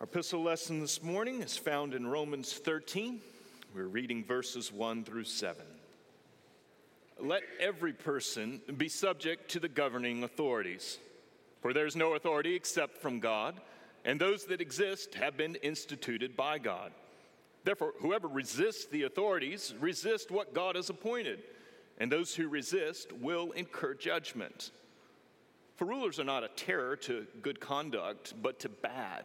Our epistle lesson this morning is found in Romans 13. We're reading verses 1 through 7. Let every person be subject to the governing authorities, for there is no authority except from God, and those that exist have been instituted by God. Therefore, whoever resists the authorities resist what God has appointed, and those who resist will incur judgment. For rulers are not a terror to good conduct, but to bad.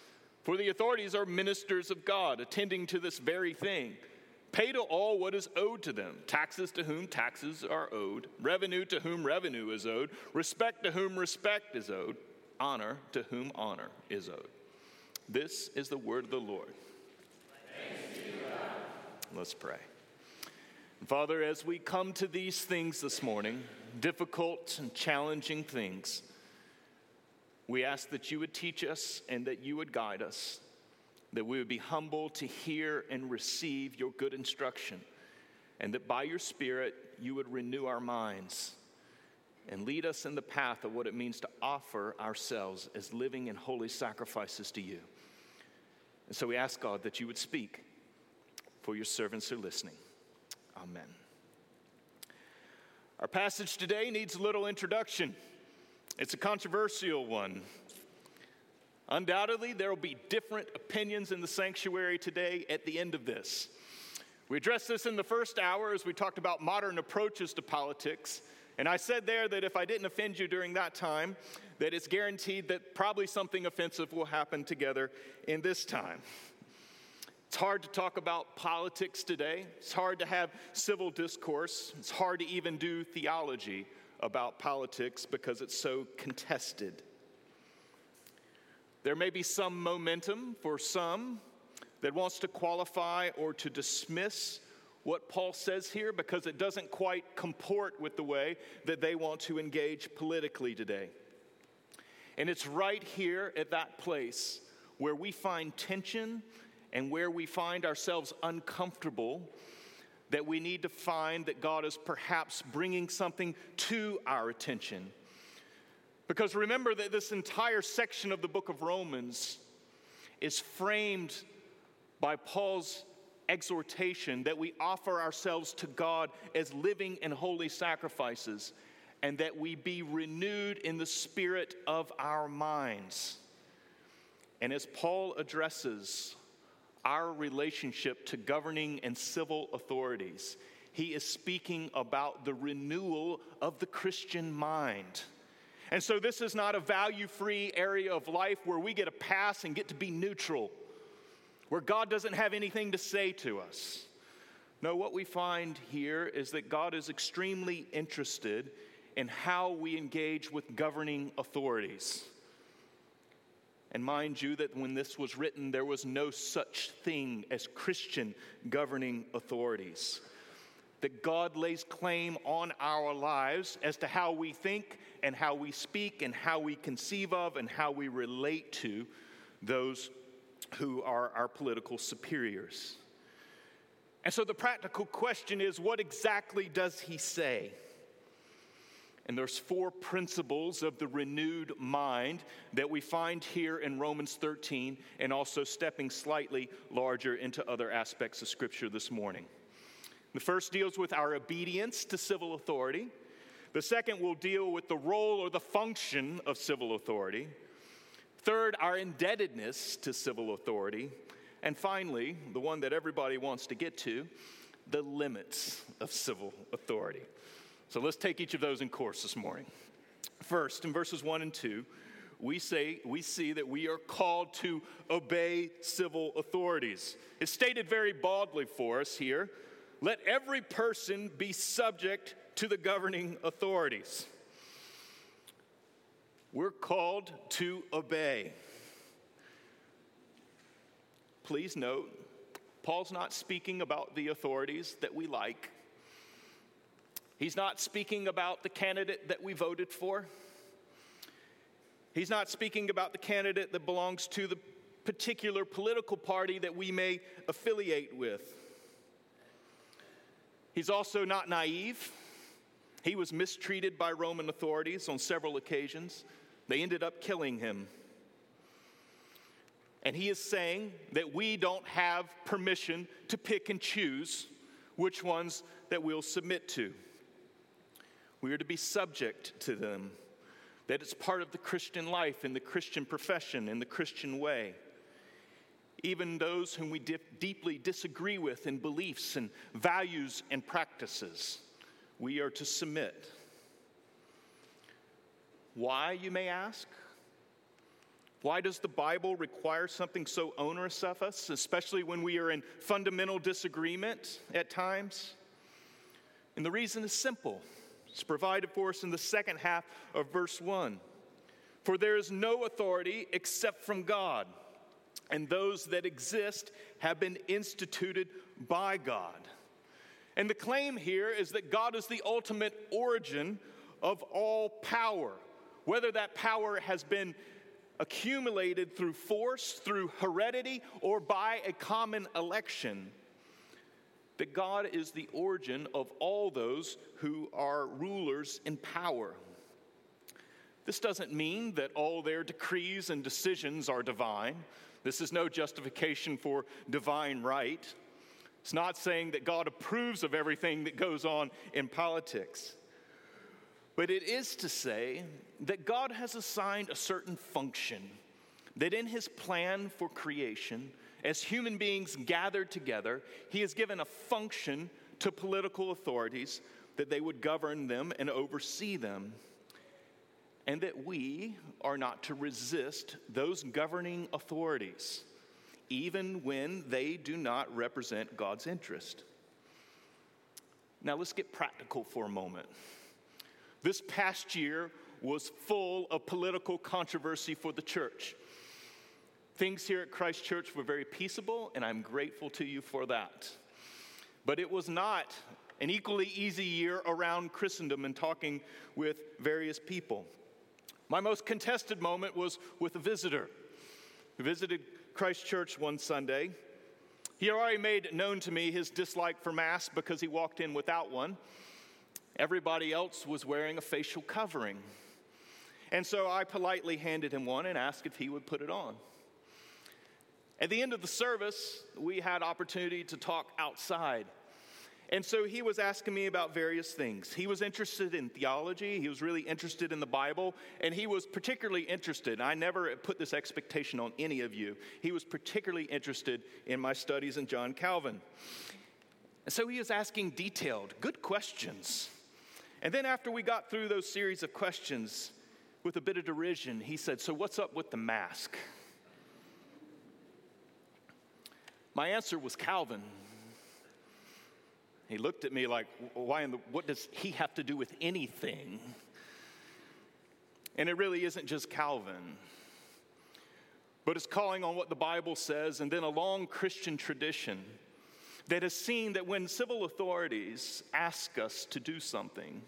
For the authorities are ministers of God, attending to this very thing. Pay to all what is owed to them taxes to whom taxes are owed, revenue to whom revenue is owed, respect to whom respect is owed honor to whom honor is owed. This is the word of the Lord. Let's pray. Father, as we come to these things this morning, difficult and challenging things, we ask that you would teach us and that you would guide us, that we would be humble to hear and receive your good instruction, and that by your Spirit you would renew our minds and lead us in the path of what it means to offer ourselves as living and holy sacrifices to you. And so we ask God that you would speak, for your servants are listening. Amen. Our passage today needs a little introduction. It's a controversial one. Undoubtedly, there will be different opinions in the sanctuary today at the end of this. We addressed this in the first hour as we talked about modern approaches to politics. And I said there that if I didn't offend you during that time, that it's guaranteed that probably something offensive will happen together in this time. It's hard to talk about politics today. It's hard to have civil discourse. It's hard to even do theology about politics because it's so contested. There may be some momentum for some that wants to qualify or to dismiss what Paul says here because it doesn't quite comport with the way that they want to engage politically today. And it's right here at that place where we find tension and where we find ourselves uncomfortable that we need to find that God is perhaps bringing something to our attention. Because remember that this entire section of the book of Romans is framed by Paul's exhortation that we offer ourselves to God as living and holy sacrifices, and that we be renewed in the spirit of our minds. And as Paul addresses our relationship to governing and civil authorities, he is speaking about the renewal of the Christian mind. And so, this is not a value free area of life where we get a pass and get to be neutral where God doesn't have anything to say to us. No, what we find here is that God is extremely interested in how we engage with governing authorities. And mind you, that when this was written, there was no such thing as Christian governing authorities. That God lays claim on our lives as to how we think and how we speak and how we conceive of and how we relate to those who are our political superiors. And so the practical question is what exactly does he say? And there's four principles of the renewed mind that we find here in Romans 13 and also stepping slightly larger into other aspects of scripture this morning. The first deals with our obedience to civil authority. The second will deal with the role or the function of civil authority. Third, our indebtedness to civil authority. And finally, the one that everybody wants to get to, the limits of civil authority. So let's take each of those in course this morning. First, in verses 1 and 2, we say we see that we are called to obey civil authorities. It's stated very baldly for us here. Let every person be subject to the governing authorities. We're called to obey. please note, Paul's not speaking about the authorities that we like. He's not speaking about the candidate that we voted for. He's not speaking about the candidate that belongs to the particular political party that we may affiliate with. He's also not naive. He was mistreated by Roman authorities on several occasions. They ended up killing him. And he is saying that we don't have permission to pick and choose which ones that we'll submit to. We are to be subject to them, that it's part of the Christian life, in the Christian profession, in the Christian way. Even those whom we dip, deeply disagree with in beliefs and values and practices, we are to submit. Why, you may ask? Why does the Bible require something so onerous of us, especially when we are in fundamental disagreement at times? And the reason is simple. It's provided for us in the second half of verse 1. For there is no authority except from God, and those that exist have been instituted by God. And the claim here is that God is the ultimate origin of all power, whether that power has been accumulated through force, through heredity, or by a common election. That God is the origin of all those who are rulers in power. This doesn't mean that all their decrees and decisions are divine. This is no justification for divine right. It's not saying that God approves of everything that goes on in politics. But it is to say that God has assigned a certain function, that in his plan for creation, as human beings gathered together, he has given a function to political authorities that they would govern them and oversee them. And that we are not to resist those governing authorities, even when they do not represent God's interest. Now, let's get practical for a moment. This past year was full of political controversy for the church. Things here at Christ Church were very peaceable, and I'm grateful to you for that. But it was not an equally easy year around Christendom and talking with various people. My most contested moment was with a visitor who visited Christ Church one Sunday. He had already made known to me his dislike for masks because he walked in without one. Everybody else was wearing a facial covering. And so I politely handed him one and asked if he would put it on. At the end of the service, we had opportunity to talk outside. And so he was asking me about various things. He was interested in theology, he was really interested in the Bible, and he was particularly interested. I never put this expectation on any of you. He was particularly interested in my studies in John Calvin. And so he was asking detailed, good questions. And then after we got through those series of questions with a bit of derision, he said, So what's up with the mask? My answer was Calvin. He looked at me like, Why in the, what does he have to do with anything? And it really isn't just Calvin, but it's calling on what the Bible says and then a long Christian tradition that has seen that when civil authorities ask us to do something,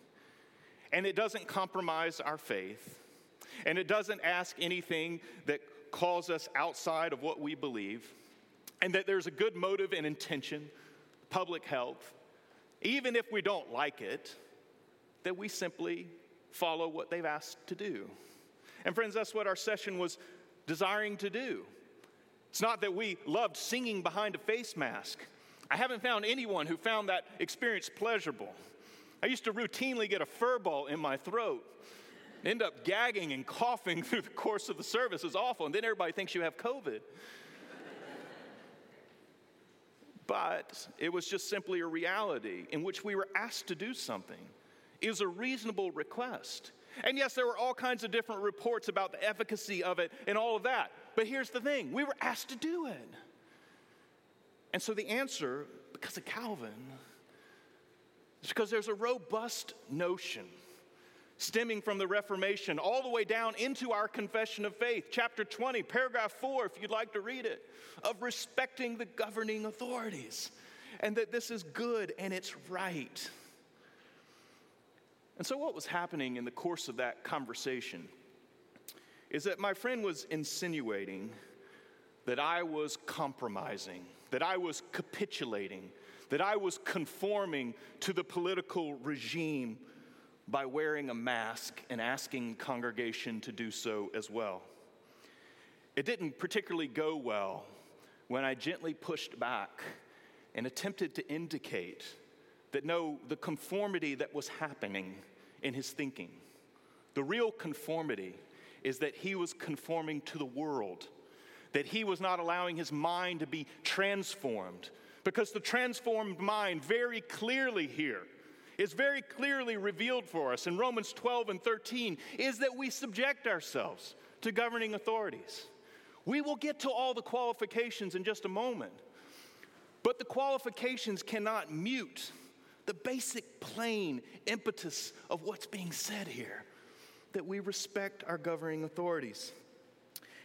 and it doesn't compromise our faith, and it doesn't ask anything that calls us outside of what we believe, and that there's a good motive and intention, public health, even if we don't like it, that we simply follow what they've asked to do. And friends, that's what our session was desiring to do. It's not that we loved singing behind a face mask. I haven't found anyone who found that experience pleasurable. I used to routinely get a fur ball in my throat, end up gagging and coughing through the course of the service. It's awful. And then everybody thinks you have COVID. But it was just simply a reality in which we were asked to do something. Was a reasonable request. And yes, there were all kinds of different reports about the efficacy of it and all of that. But here's the thing we were asked to do it. And so the answer, because of Calvin, is because there's a robust notion stemming from the Reformation all the way down into our Confession of Faith, chapter 20, paragraph 4, if you'd like to read it, of respecting the governing authorities and that this is good and it's right. And so, what was happening in the course of that conversation is that my friend was insinuating that I was compromising, that I was capitulating, that I was conforming to the political regime by wearing a mask and asking congregation to do so as well. It didn't particularly go well when I gently pushed back and attempted to indicate that no, the conformity that was happening in his thinking, the real conformity is that he was conforming to the world, that he was not allowing his mind to be transformed. Because the transformed mind, very clearly here, is very clearly revealed for us in Romans 12 and 13, is that we subject ourselves to governing authorities. We will get to all the qualifications in just a moment. But the qualifications cannot mute the basic, plain impetus of what's being said here that we respect our governing authorities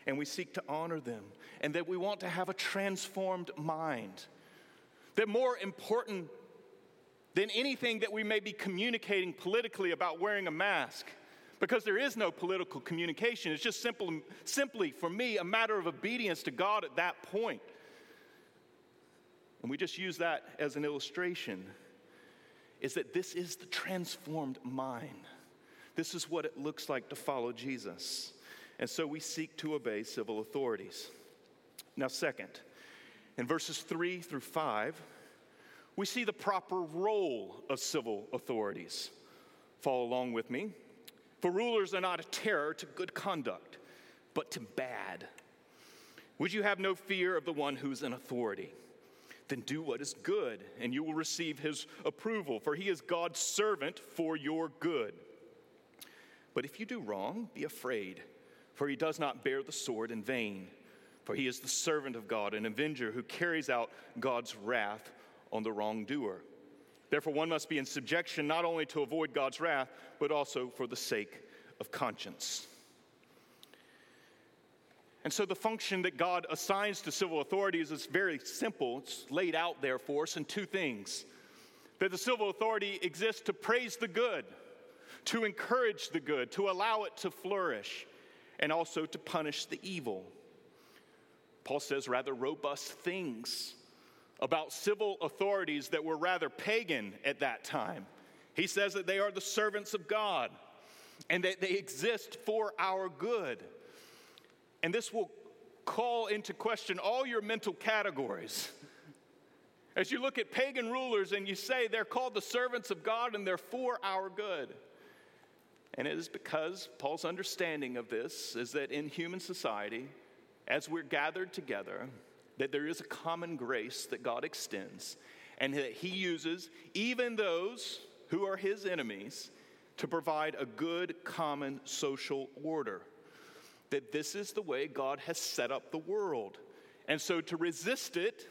and we seek to honor them, and that we want to have a transformed mind. That more important than anything that we may be communicating politically about wearing a mask, because there is no political communication, it's just simple, simply, for me, a matter of obedience to God at that point. And we just use that as an illustration is that this is the transformed mind. This is what it looks like to follow Jesus. And so we seek to obey civil authorities. Now, second, in verses 3 through 5, we see the proper role of civil authorities. Follow along with me. For rulers are not a terror to good conduct, but to bad. Would you have no fear of the one who's in authority? then do what is good, and you will receive his approval, for he is God's servant for your good. But if you do wrong, be afraid, for he does not bear the sword in vain, for he is the servant of God, an avenger who carries out God's wrath on the wrongdoer. Therefore, one must be in subjection not only to avoid God's wrath, but also for the sake of conscience. And so the function that God assigns to civil authorities is very simple. It's laid out there for us in two things that the civil authority exists to praise the good, to encourage the good, to allow it to flourish, and also to punish the evil. Paul says rather robust things about civil authorities that were rather pagan at that time. He says that they are the servants of God and that they exist for our good. And this will call into question all your mental categories. As you look at pagan rulers and you say they're called the servants of God and they're for our good. And it is because Paul's understanding of this is that in human society, as we're gathered together, that there is a common grace that God extends, and that He uses even those who are His enemies to provide a good common social order that this is the way God has set up the world. And so to resist it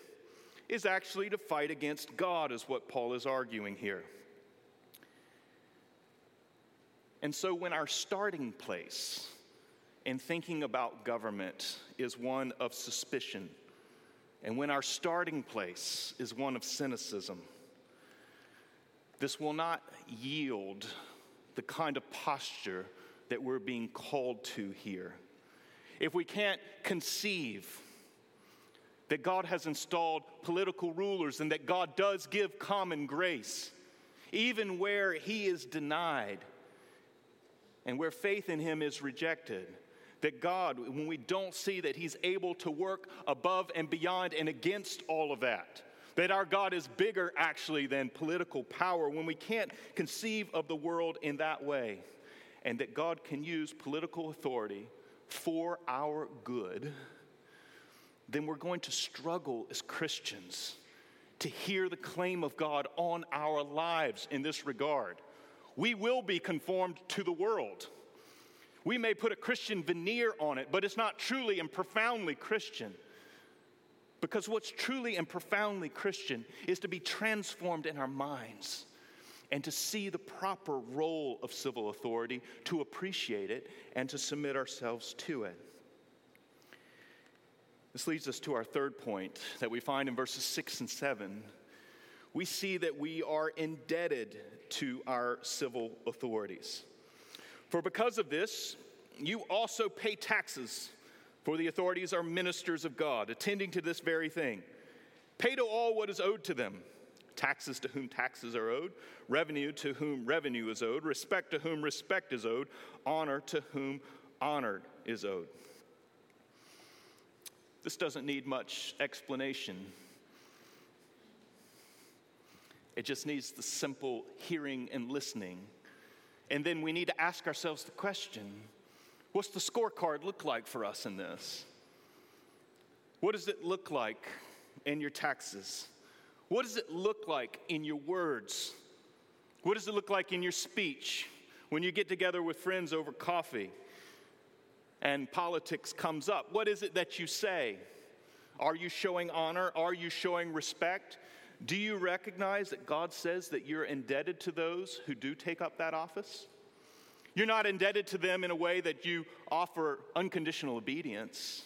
is actually to fight against God, is what Paul is arguing here. And so when our starting place in thinking about government is one of suspicion, and when our starting place is one of cynicism, this will not yield the kind of posture that we're being called to here if we can't conceive that God has installed political rulers and that God does give common grace, even where He is denied and where faith in Him is rejected. That God, when we don't see that He's able to work above and beyond and against all of that, that our God is bigger actually than political power, when we can't conceive of the world in that way, and that God can use political authority for our good, then we're going to struggle as Christians to hear the claim of God on our lives in this regard. We will be conformed to the world. We may put a Christian veneer on it, but it's not truly and profoundly Christian. Because what's truly and profoundly Christian is to be transformed in our minds and to see the proper role of civil authority, to appreciate it, and to submit ourselves to it. This leads us to our third point that we find in verses 6 and 7. We see that we are indebted to our civil authorities. For because of this, you also pay taxes, for the authorities are ministers of God, attending to this very thing. Pay to all what is owed to them taxes to whom taxes are owed, revenue to whom revenue is owed, respect to whom respect is owed, honor to whom honor is owed. This doesn't need much explanation. It just needs the simple hearing and listening. And then we need to ask ourselves the question what's the scorecard look like for us in this? What does it look like in your taxes? What does it look like in your words? What does it look like in your speech when you get together with friends over coffee and politics comes up? What is it that you say? Are you showing honor? Are you showing respect? Do you recognize that God says that you're indebted to those who do take up that office? You're not indebted to them in a way that you offer unconditional obedience,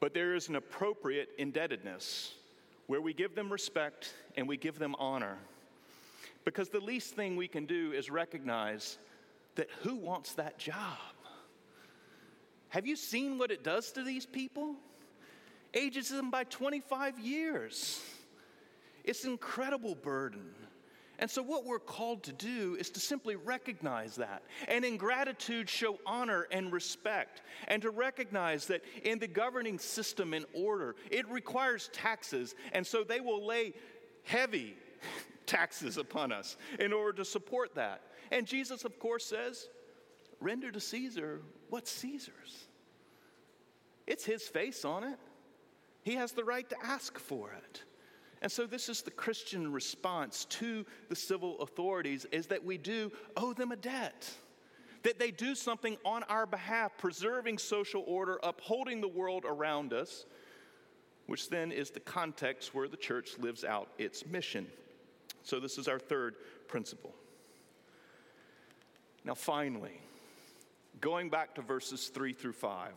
but there is an appropriate indebtedness where we give them respect and we give them honor. Because the least thing we can do is recognize that who wants that job? Have you seen what it does to these people? Ages them by 25 years. It's an incredible burden. And so, what we're called to do is to simply recognize that and in gratitude show honor and respect, and to recognize that in the governing system and order, it requires taxes, and so they will lay heavy taxes upon us in order to support that. And Jesus, of course, says, Render to Caesar what's Caesar's. It's his face on it, he has the right to ask for it. And so this is the Christian response to the civil authorities is that we do owe them a debt. That they do something on our behalf, preserving social order, upholding the world around us, which then is the context where the church lives out its mission. So this is our third principle. Now, finally, going back to verses 3 through 5,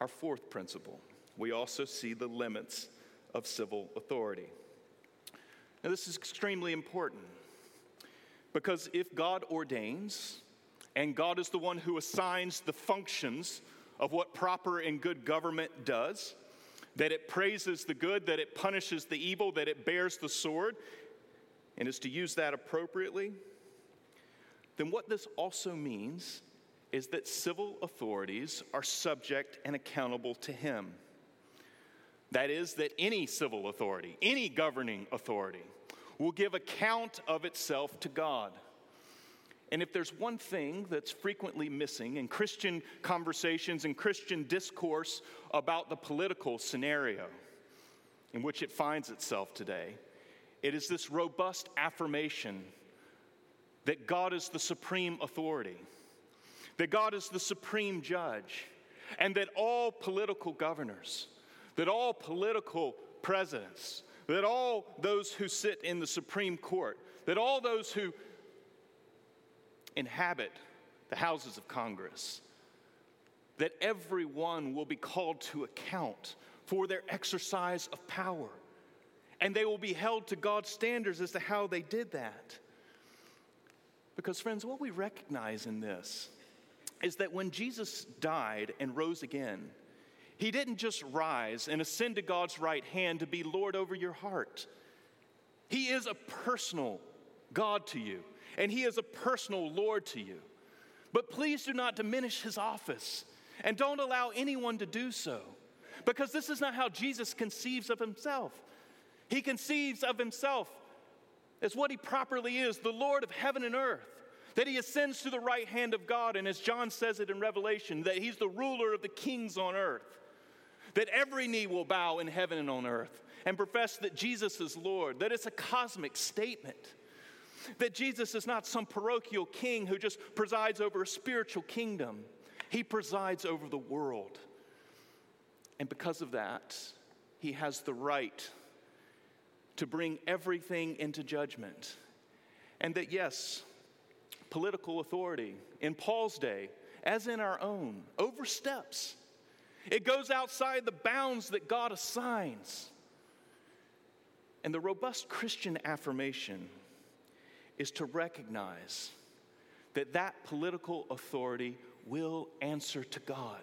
our fourth principle, we also see the limits of civil authority. Now, this is extremely important because if God ordains, and God is the one who assigns the functions of what proper and good government does, that it praises the good, that it punishes the evil, that it bears the sword, and is to use that appropriately, then what this also means is that civil authorities are subject and accountable to Him. That is, that any civil authority, any governing authority, will give account of itself to God. And if there's one thing that's frequently missing in Christian conversations and Christian discourse about the political scenario in which it finds itself today, it is this robust affirmation that God is the supreme authority, that God is the supreme judge, and that all political governors, that all political presidents, that all those who sit in the Supreme Court, that all those who inhabit the houses of Congress, that everyone will be called to account for their exercise of power. And they will be held to God's standards as to how they did that. Because, friends, what we recognize in this is that when Jesus died and rose again, he didn't just rise and ascend to God's right hand to be Lord over your heart. He is a personal God to you, and He is a personal Lord to you. But please do not diminish His office, and don't allow anyone to do so, because this is not how Jesus conceives of Himself. He conceives of Himself as what He properly is the Lord of heaven and earth that he ascends to the right hand of God, and as John says it in Revelation, that he's the ruler of the kings on earth that every knee will bow in heaven and on earth and profess that Jesus is Lord, that it's a cosmic statement. That Jesus is not some parochial king who just presides over a spiritual kingdom. He presides over the world. And because of that, he has the right to bring everything into judgment And that, yes, political authority in Paul's day, as in our own, oversteps. It goes outside the bounds that God assigns. And the robust Christian affirmation is to recognize that that political authority will answer to God.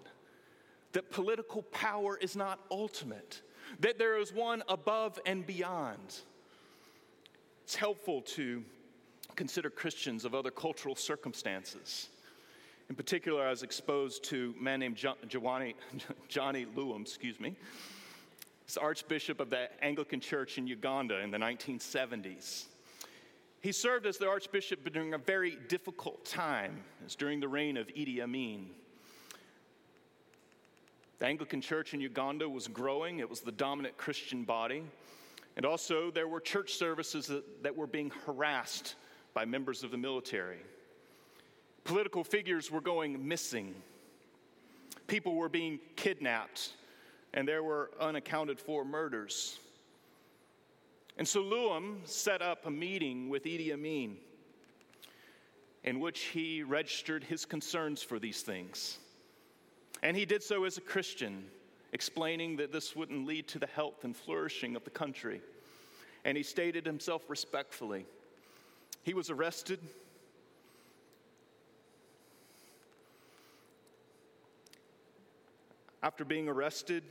That political power is not ultimate, that there is one above and beyond. It's helpful to consider Christians of other cultural circumstances. In particular, I was exposed to a man named Johnny, Johnny Luwum, excuse me. He's Archbishop of the Anglican Church in Uganda in the 1970s. He served as the Archbishop during a very difficult time. Was during the reign of Idi Amin. The Anglican Church in Uganda was growing, it was the dominant Christian body. And also, there were church services that, that were being harassed by members of the military. Political figures were going missing. People were being kidnapped, and there were unaccounted for murders. And so Luwum set up a meeting with Idi Amin in which he registered his concerns for these things. And he did so as a Christian, explaining that this wouldn't lead to the health and flourishing of the country. And he stated himself respectfully. He was arrested. After being arrested,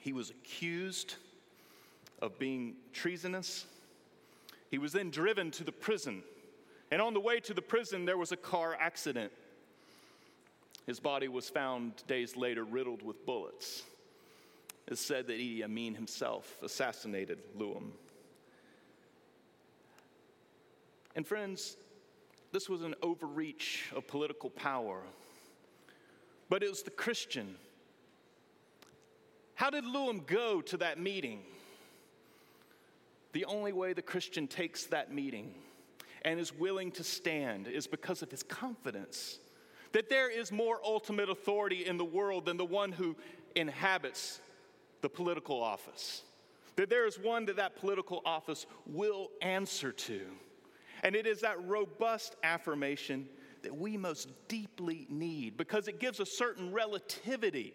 he was accused of being treasonous. He was then driven to the prison. And on the way to the prison, there was a car accident. His body was found days later riddled with bullets. It's said that Idi Amin himself assassinated Luwum. And friends, this was an overreach of political power. But it was the Christian. How did Luwum go to that meeting? The only way the Christian takes that meeting and is willing to stand is because of his confidence that there is more ultimate authority in the world than the one who inhabits the political office. That there is one that that political office will answer to. And it is that robust affirmation that we most deeply need because it gives a certain relativity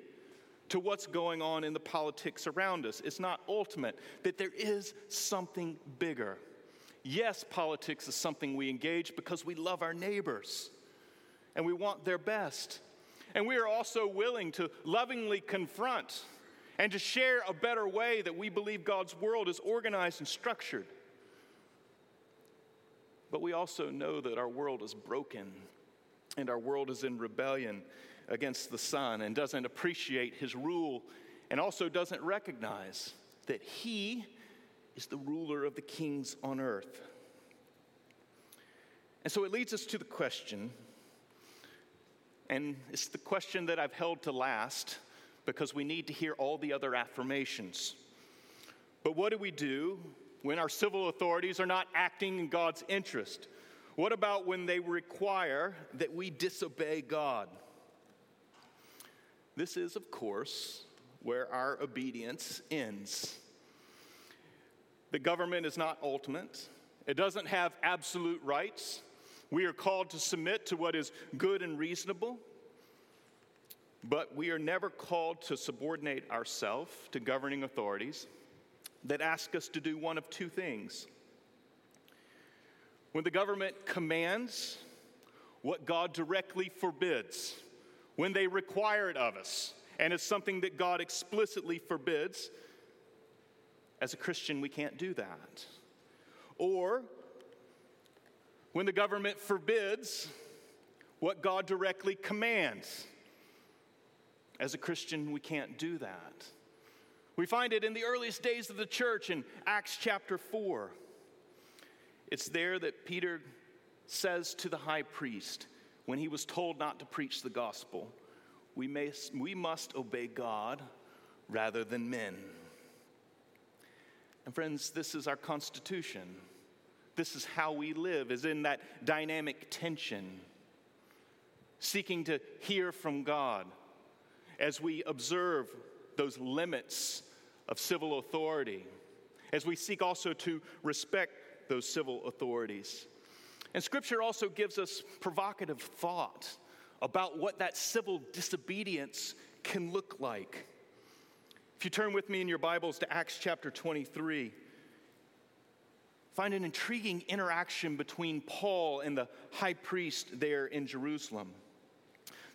to what's going on in the politics around us. It's not ultimate, that there is something bigger. Yes, politics is something we engage because we love our neighbors and we want their best. And we are also willing to lovingly confront and to share a better way that we believe God's world is organized and structured. But we also know that our world is broken and our world is in rebellion against the Son and doesn't appreciate his rule and also doesn't recognize that he is the ruler of the kings on earth. And so it leads us to the question, and it's the question that I've held to last because we need to hear all the other affirmations. But what do we do when our civil authorities are not acting in God's interest? What about when they require that we disobey God? This is, of course, where our obedience ends. The government is not ultimate, it doesn't have absolute rights. We are called to submit to what is good and reasonable, but we are never called to subordinate ourselves to governing authorities that ask us to do one of two things. When the government commands what God directly forbids, when they require it of us, and it's something that God explicitly forbids, as a Christian, we can't do that. Or when the government forbids what God directly commands. As a Christian, we can't do that. We find it in the earliest days of the church in Acts chapter 4. It's there that Peter says to the high priest, when he was told not to preach the gospel, we, may, we must obey God rather than men. And friends, this is our constitution. This is how we live, is in that dynamic tension, seeking to hear from God as we observe those limits of civil authority, as we seek also to respect those civil authorities. And scripture also gives us provocative thought about what that civil disobedience can look like. If you turn with me in your Bibles to Acts chapter 23, find an intriguing interaction between Paul and the high priest there in Jerusalem.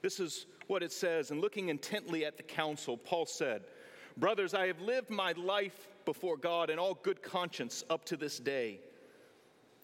This is what it says. And looking intently at the council, Paul said, Brothers, I have lived my life before God in all good conscience up to this day.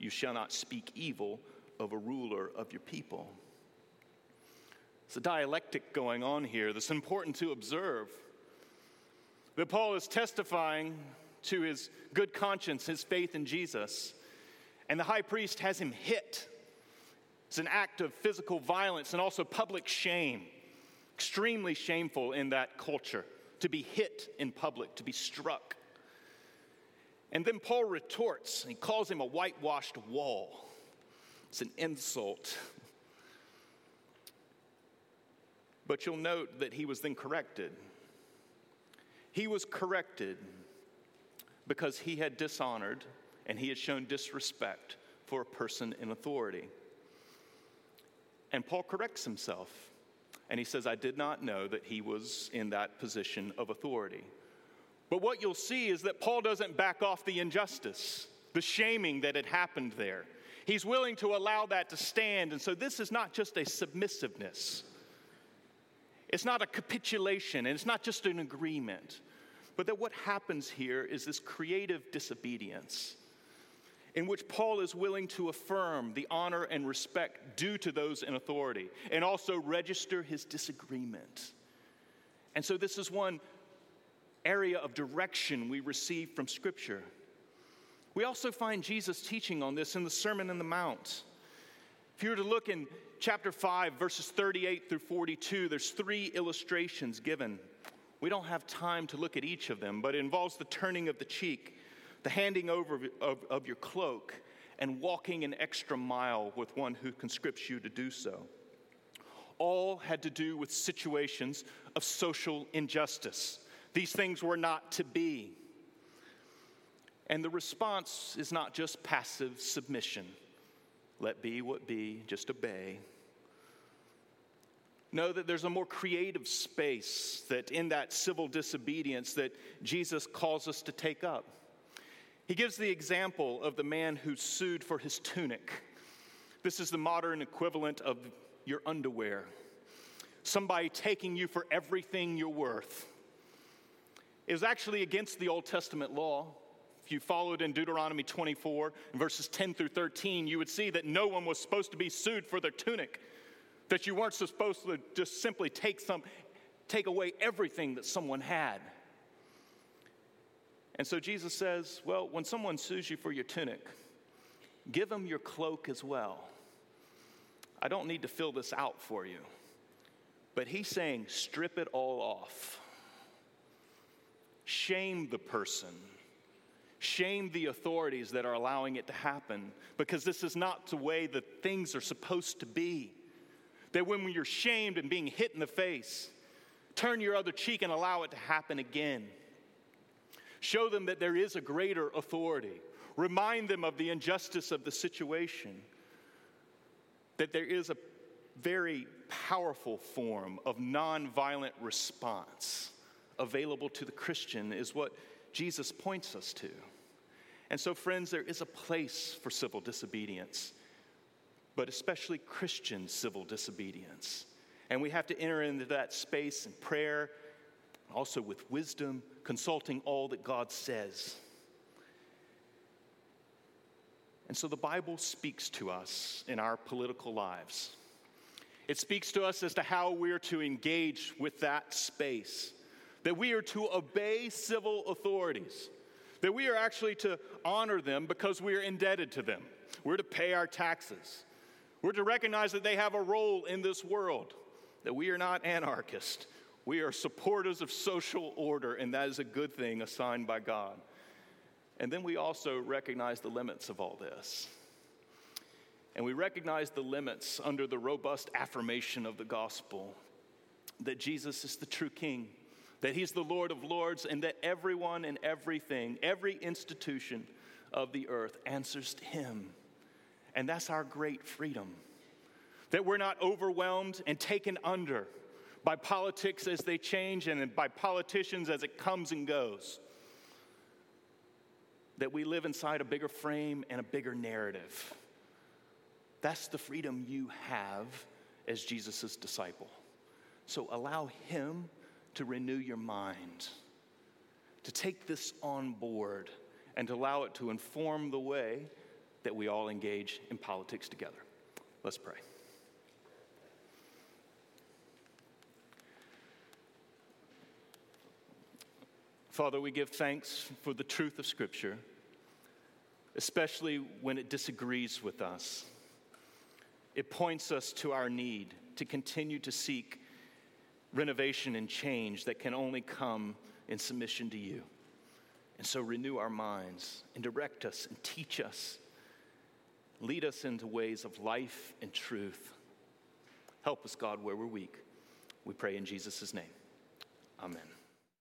You shall not speak evil of a ruler of your people. It's a dialectic going on here that's important to observe. That Paul is testifying to his good conscience, his faith in Jesus, and the high priest has him hit. It's an act of physical violence and also public shame. Extremely shameful in that culture to be hit in public, to be struck. And then Paul retorts, he calls him a whitewashed wall. It's an insult. But you'll note that he was then corrected. He was corrected because he had dishonored and he had shown disrespect for a person in authority. And Paul corrects himself and he says, I did not know that he was in that position of authority. But what you'll see is that Paul doesn't back off the injustice, the shaming that had happened there. He's willing to allow that to stand. And so this is not just a submissiveness, it's not a capitulation, and it's not just an agreement. But that what happens here is this creative disobedience in which Paul is willing to affirm the honor and respect due to those in authority and also register his disagreement. And so, this is one area of direction we receive from Scripture. We also find Jesus teaching on this in the Sermon on the Mount. If you were to look in chapter 5, verses 38 through 42, there's three illustrations given. We don't have time to look at each of them, but it involves the turning of the cheek the handing over of, of, of your cloak, and walking an extra mile with one who conscripts you to do so. All had to do with situations of social injustice. These things were not to be. And the response is not just passive submission let be what be, just obey. Know that there's a more creative space that in that civil disobedience that Jesus calls us to take up. He gives the example of the man who sued for his tunic. This is the modern equivalent of your underwear. Somebody taking you for everything you're worth. Was actually against the Old Testament law. If you followed in Deuteronomy 24, verses 10 through 13, you would see that no one was supposed to be sued for their tunic, that you weren't supposed to just simply take, some, take away everything that someone had. And so Jesus says, Well, when someone sues you for your tunic, give them your cloak as well. I don't need to fill this out for you. But he's saying, strip it all off. Shame the person. Shame the authorities that are allowing it to happen because this is not the way that things are supposed to be. That when you're shamed and being hit in the face, turn your other cheek and allow it to happen again. Show them that there is a greater authority. Remind them of the injustice of the situation. That there is a very powerful form of nonviolent response available to the Christian, is what Jesus points us to. And so, friends, there is a place for civil disobedience, but especially Christian civil disobedience. And we have to enter into that space in prayer also with wisdom, consulting all that God says. And so the Bible speaks to us in our political lives. It speaks to us as to how we're to engage with that space, that we are to obey civil authorities, that we are actually to honor them because we are indebted to them. We're to pay our taxes. We're to recognize that they have a role in this world, that we are not anarchists. We are supporters of social order, and that is a good thing assigned by God. And then we also recognize the limits of all this. And we recognize the limits under the robust affirmation of the gospel that Jesus is the true king, that he's the Lord of lords, and that everyone and everything, every institution of the earth answers to him. And that's our great freedom. That we're not overwhelmed and taken under by politics as they change and by politicians as it comes and goes. That we live inside a bigger frame and a bigger narrative. That's the freedom you have as Jesus' disciple. So allow Him to renew your mind, to take this on board, and to allow it to inform the way that we all engage in politics together. Let's pray. Father, we give thanks for the truth of Scripture, especially when it disagrees with us. It points us to our need to continue to seek renovation and change that can only come in submission to you. And so renew our minds and direct us and teach us. Lead us into ways of life and truth. Help us, God, where we're weak. We pray in Jesus' name. Amen.